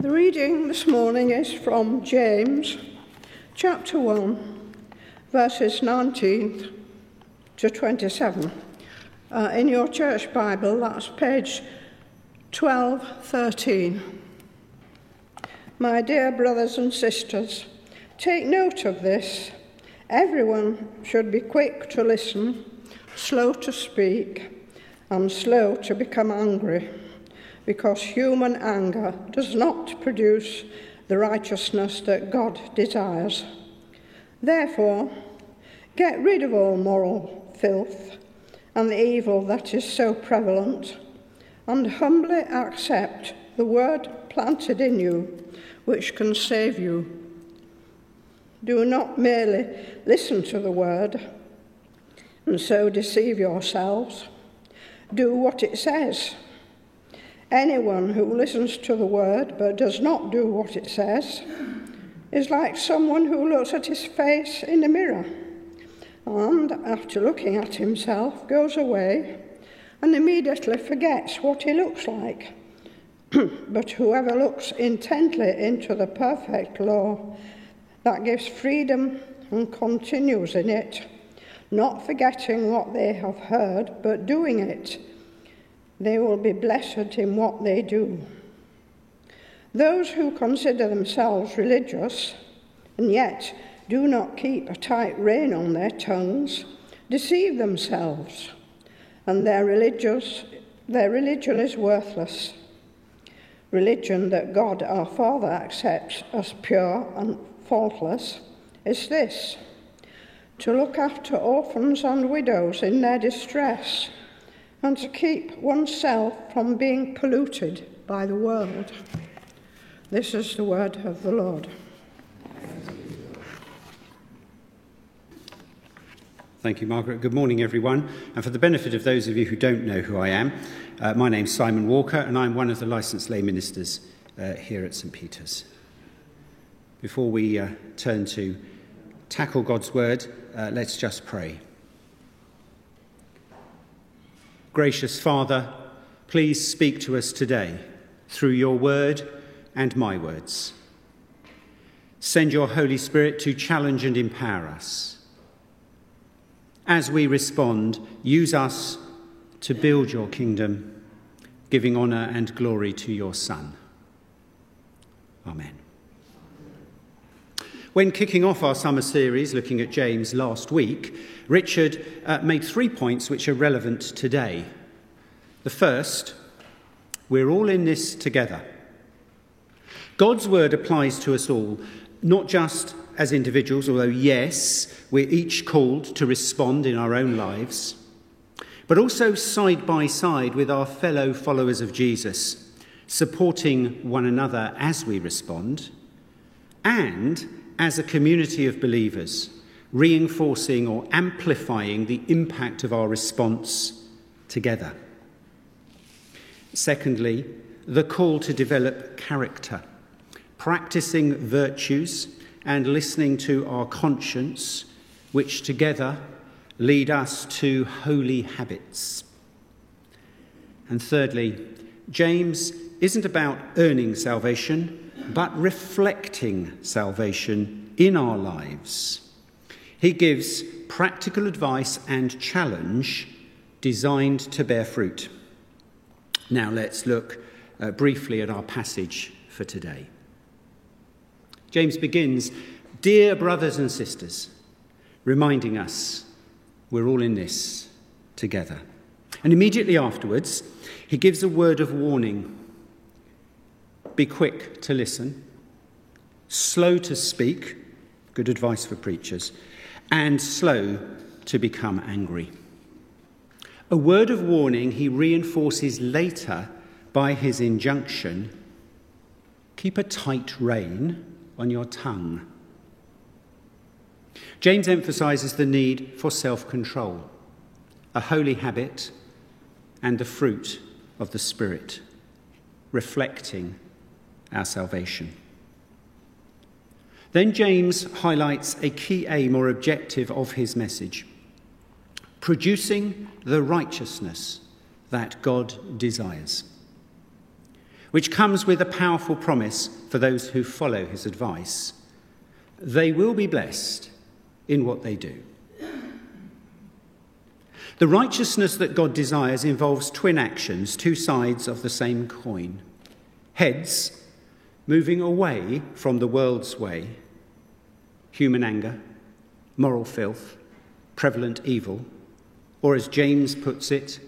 The reading this morning is from James chapter 1, verses 19 to 27. Uh, in your church Bible, that's page 1213. My dear brothers and sisters, take note of this. Everyone should be quick to listen, slow to speak, and slow to become angry because human anger does not produce the righteousness that God desires. Therefore, get rid of all moral filth and the evil that is so prevalent, and humbly accept the word planted in you, which can save you. Do not merely listen to the word and so deceive yourselves. Do what it says. Anyone who listens to the word but does not do what it says is like someone who looks at his face in a mirror and, after looking at himself, goes away and immediately forgets what he looks like. but whoever looks intently into the perfect law that gives freedom and continues in it, not forgetting what they have heard, but doing it, they will be blessed in what they do. Those who consider themselves religious and yet do not keep a tight rein on their tongues deceive themselves, and their, religious, their religion is worthless. Religion that God our Father accepts as pure and faultless is this to look after orphans and widows in their distress and to keep oneself from being polluted by the world. This is the word of the Lord. Thank you, Margaret. Good morning, everyone. And for the benefit of those of you who don't know who I am, uh, my name's Simon Walker, and I'm one of the licensed lay ministers uh, here at St. Peter's. Before we uh, turn to tackle God's word, uh, let's just pray. Gracious Father, please speak to us today through your word and my words. Send your Holy Spirit to challenge and empower us. As we respond, use us to build your kingdom, giving honour and glory to your Son. Amen. When kicking off our summer series looking at James last week, Richard uh, made three points which are relevant today. The first, we're all in this together. God's word applies to us all, not just as individuals, although, yes, we're each called to respond in our own lives, but also side by side with our fellow followers of Jesus, supporting one another as we respond, and as a community of believers, reinforcing or amplifying the impact of our response together. Secondly, the call to develop character, practicing virtues and listening to our conscience, which together lead us to holy habits. And thirdly, James isn't about earning salvation but reflecting salvation in our lives. He gives practical advice and challenge designed to bear fruit. Now let's look uh, briefly at our passage for today. James begins, Dear brothers and sisters, reminding us we're all in this together. And immediately afterwards, he gives a word of warning be quick to listen, slow to speak, good advice for preachers, and slow to become angry. A word of warning he reinforces later by his injunction keep a tight rein on your tongue. James emphasizes the need for self control, a holy habit, and the fruit of the Spirit, reflecting our salvation. Then James highlights a key aim or objective of his message producing the righteousness that God desires. which comes with a powerful promise for those who follow his advice. They will be blessed in what they do. The righteousness that God desires involves twin actions, two sides of the same coin. Heads, moving away from the world's way, human anger, moral filth, prevalent evil, or as James puts it,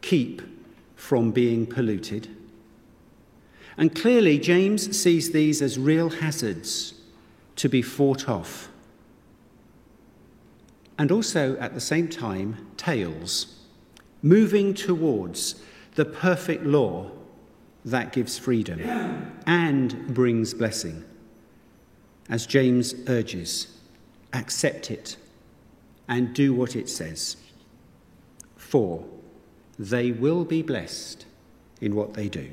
keep from being polluted. And clearly, James sees these as real hazards to be fought off and also at the same time tails, moving towards the perfect law that gives freedom and brings blessing. As James urges, accept it and do what it says. For they will be blessed in what they do.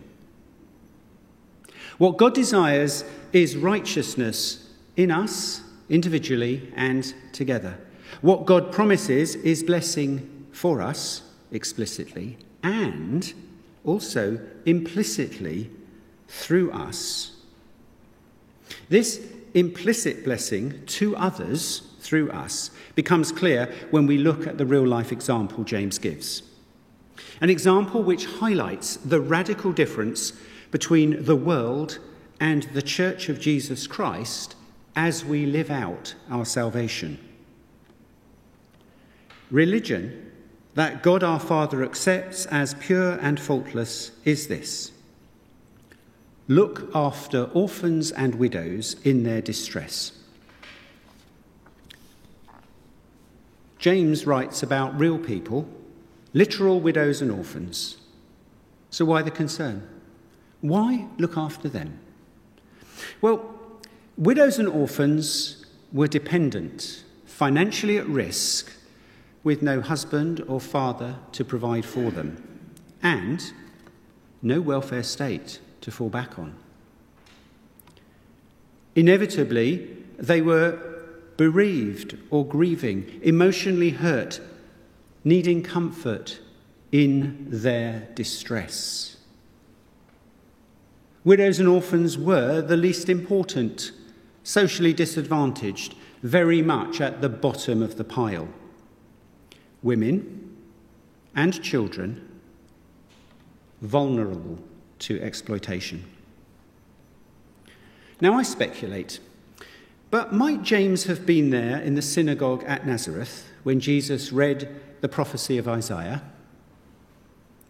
What God desires is righteousness in us, individually and together. What God promises is blessing for us explicitly and also implicitly through us. This implicit blessing to others through us becomes clear when we look at the real life example James gives. An example which highlights the radical difference between the world and the Church of Jesus Christ as we live out our salvation. Religion that God our Father accepts as pure and faultless is this look after orphans and widows in their distress. James writes about real people, literal widows and orphans. So, why the concern? Why look after them? Well, widows and orphans were dependent, financially at risk with no husband or father to provide for them, and no welfare state to fall back on. Inevitably, they were bereaved or grieving, emotionally hurt, needing comfort in their distress. Widows and orphans were the least important, socially disadvantaged, very much at the bottom of the pile women and children vulnerable to exploitation. Now, I speculate, but might James have been there in the synagogue at Nazareth when Jesus read the prophecy of Isaiah?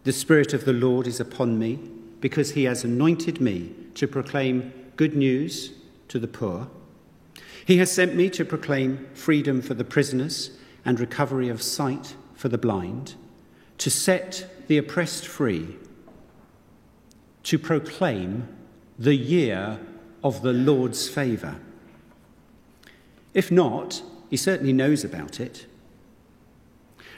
The Spirit of the Lord is upon me because he has anointed me to proclaim good news to the poor. He has sent me to proclaim freedom for the prisoners and recovery of sight for the blind, to set the oppressed free, to proclaim the year of the Lord's favour. If not, he certainly knows about it.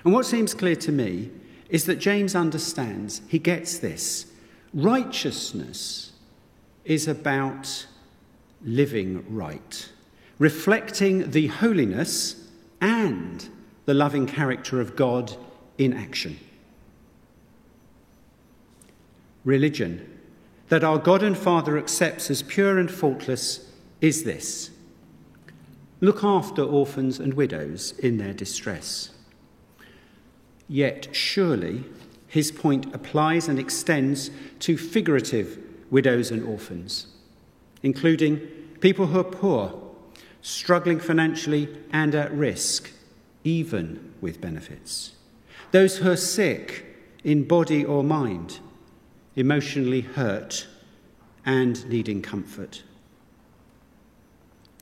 And what seems clear to me is that James understands, he gets this. Righteousness is about living right, reflecting the holiness and the loving character of God in action. Religion that our God and Father accepts as pure and faultless is this look after orphans and widows in their distress. Yet, surely, his point applies and extends to figurative widows and orphans, including people who are poor, struggling financially, and at risk even with benefits. Those who are sick in body or mind, emotionally hurt, and needing comfort.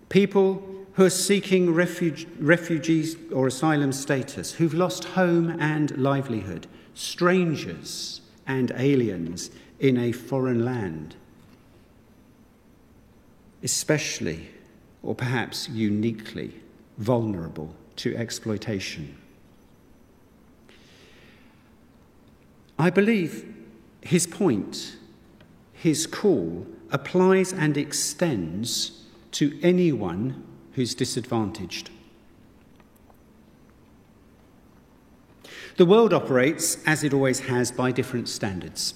People who are seeking refuge, refugees or asylum status, who've lost home and livelihood, strangers and aliens in a foreign land. Especially, or perhaps uniquely, vulnerable to exploitation. I believe his point, his call, applies and extends to anyone who's disadvantaged. The world operates, as it always has, by different standards.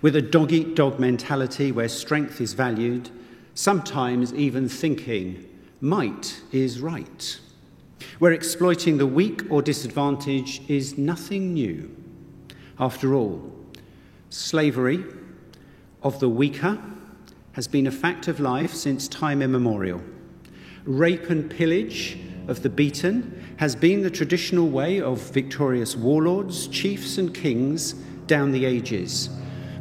with a dog eat dog mentality where strength is valued, sometimes even thinking might is right, where exploiting the weak or disadvantaged is nothing new. After all, slavery of the weaker has been a fact of life since time immemorial. Rape and pillage of the beaten has been the traditional way of victorious warlords, chiefs, and kings down the ages.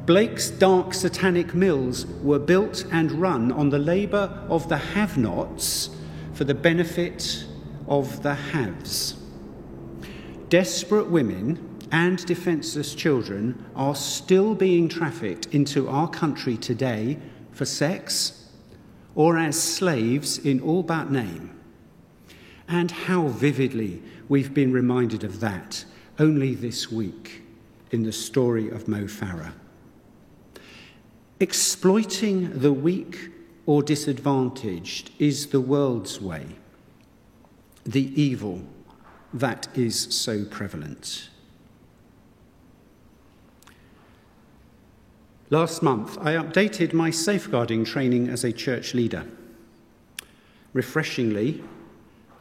Blake's dark satanic mills were built and run on the labour of the have nots for the benefit of the haves. Desperate women and defenceless children are still being trafficked into our country today for sex or as slaves in all but name. And how vividly we've been reminded of that only this week in the story of Mo Farah. Exploiting the weak or disadvantaged is the world's way, the evil that is so prevalent. Last month, I updated my safeguarding training as a church leader. Refreshingly,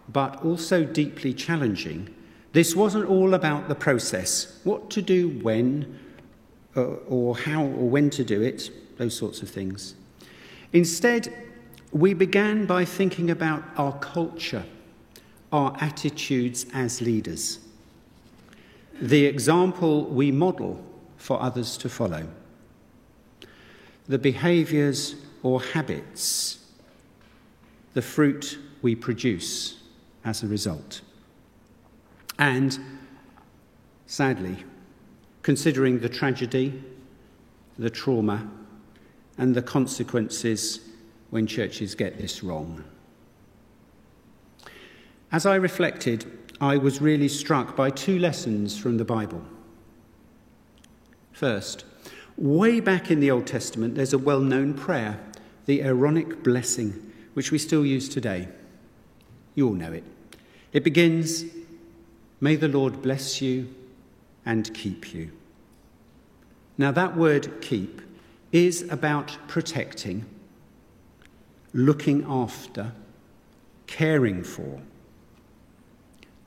but also deeply challenging, this wasn't all about the process what to do when, uh, or how or when to do it, those sorts of things. Instead, we began by thinking about our culture, our attitudes as leaders, the example we model for others to follow the behaviours or habits, the fruit we produce as a result. And sadly, considering the tragedy, the trauma, and the consequences when churches get this wrong. As I reflected, I was really struck by two lessons from the Bible. First, Way back in the Old Testament, there's a well known prayer, the Aaronic blessing, which we still use today. You all know it. It begins, May the Lord bless you and keep you. Now, that word keep is about protecting, looking after, caring for,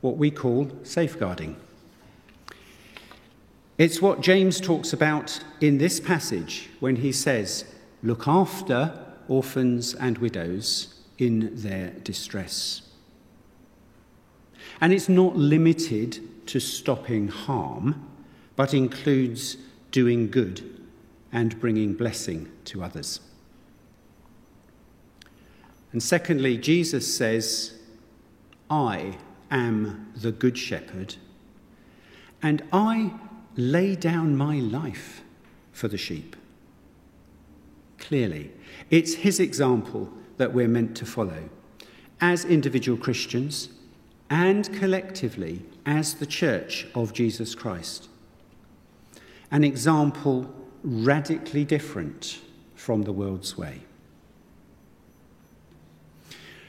what we call safeguarding. It's what James talks about in this passage when he says, Look after orphans and widows in their distress. And it's not limited to stopping harm, but includes doing good and bringing blessing to others. And secondly, Jesus says, I am the good shepherd, and I lay down my life for the sheep. Clearly, it's his example that we're meant to follow as individual Christians and collectively as the Church of Jesus Christ. An example radically different from the world's way.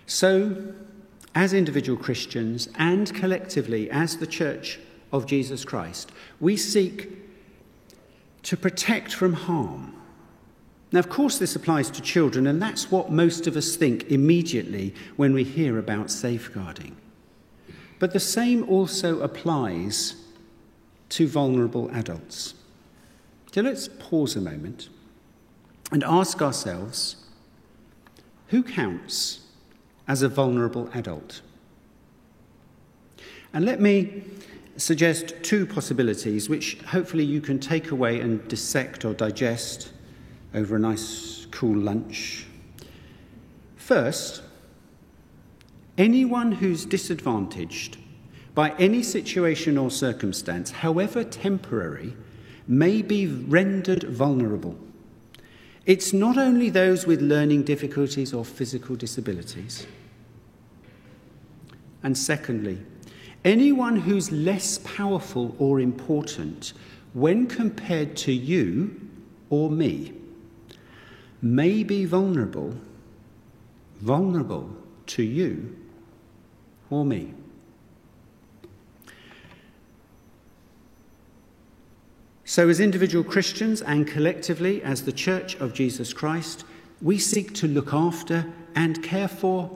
So, as individual Christians and collectively as the Church of Jesus Christ. We seek to protect from harm. Now, of course, this applies to children, and that's what most of us think immediately when we hear about safeguarding. But the same also applies to vulnerable adults. So let's pause a moment and ask ourselves who counts as a vulnerable adult? And let me suggest two possibilities which hopefully you can take away and dissect or digest over a nice cool lunch. First, anyone who's disadvantaged by any situation or circumstance, however temporary, may be rendered vulnerable. It's not only those with learning difficulties or physical disabilities. And secondly, Anyone who's less powerful or important when compared to you or me may be vulnerable, vulnerable to you or me. So, as individual Christians and collectively as the Church of Jesus Christ, we seek to look after and care for,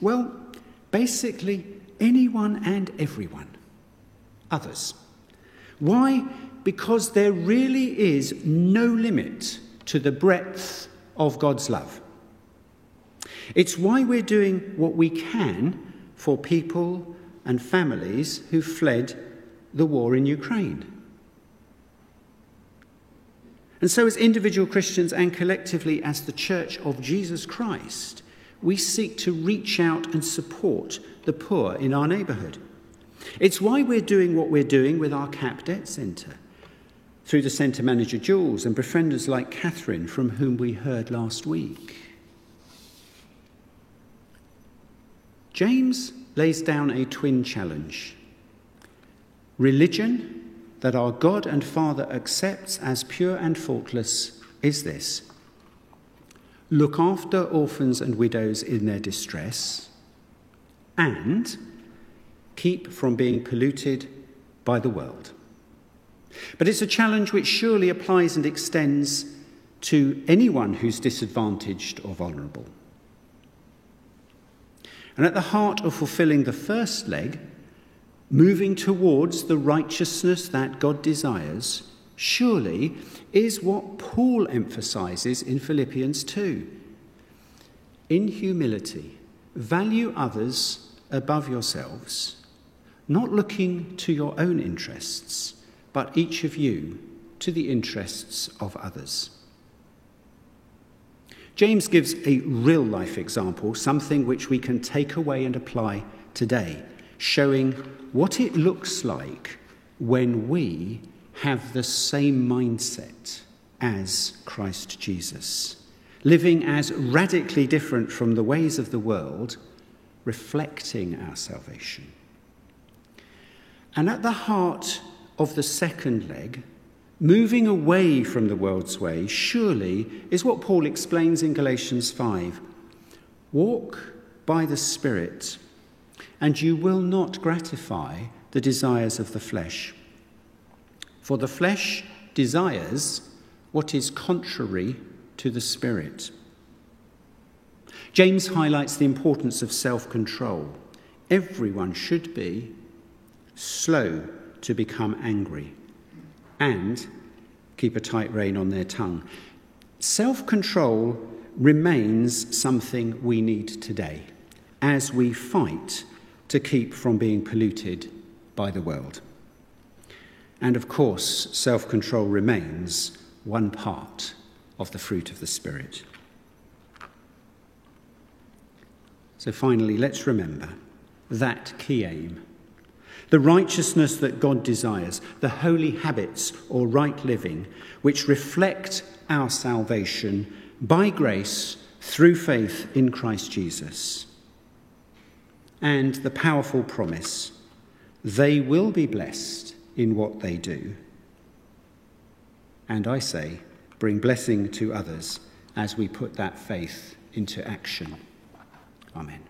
well, basically anyone and everyone, others. Why? Because there really is no limit to the breadth of God's love. It's why we're doing what we can for people and families who fled the war in Ukraine. And so, as individual Christians and collectively as the Church of Jesus Christ, we seek to reach out and support the poor in our neighbourhood. It's why we're doing what we're doing with our CAP Debt Centre, through the centre manager Jules and befrienders like Catherine, from whom we heard last week. James lays down a twin challenge religion that our God and Father accepts as pure and faultless is this look after orphans and widows in their distress, and keep from being polluted by the world. But it's a challenge which surely applies and extends to anyone who's disadvantaged or vulnerable. And at the heart of fulfilling the first leg, moving towards the righteousness that God desires, surely is what Paul emphasizes in Philippians 2. In humility, value others above yourselves, not looking to your own interests, but each of you to the interests of others. James gives a real life example, something which we can take away and apply today, showing what it looks like when we have the same mindset as Christ Jesus, living as radically different from the ways of the world, reflecting our salvation. And at the heart of the second leg, moving away from the world's way, surely is what Paul explains in Galatians 5. Walk by the Spirit and you will not gratify the desires of the flesh. For the flesh desires what is contrary to the Spirit. James highlights the importance of self control. Everyone should be slow to become angry and keep a tight rein on their tongue. Self control remains something we need today as we fight to keep from being polluted by the world. And of course, self control remains one part of the fruit of the Spirit. So, finally, let's remember that key aim the righteousness that God desires, the holy habits or right living, which reflect our salvation by grace through faith in Christ Jesus and the powerful promise they will be blessed in what they do. And I say, bring blessing to others as we put that faith into action. Amen.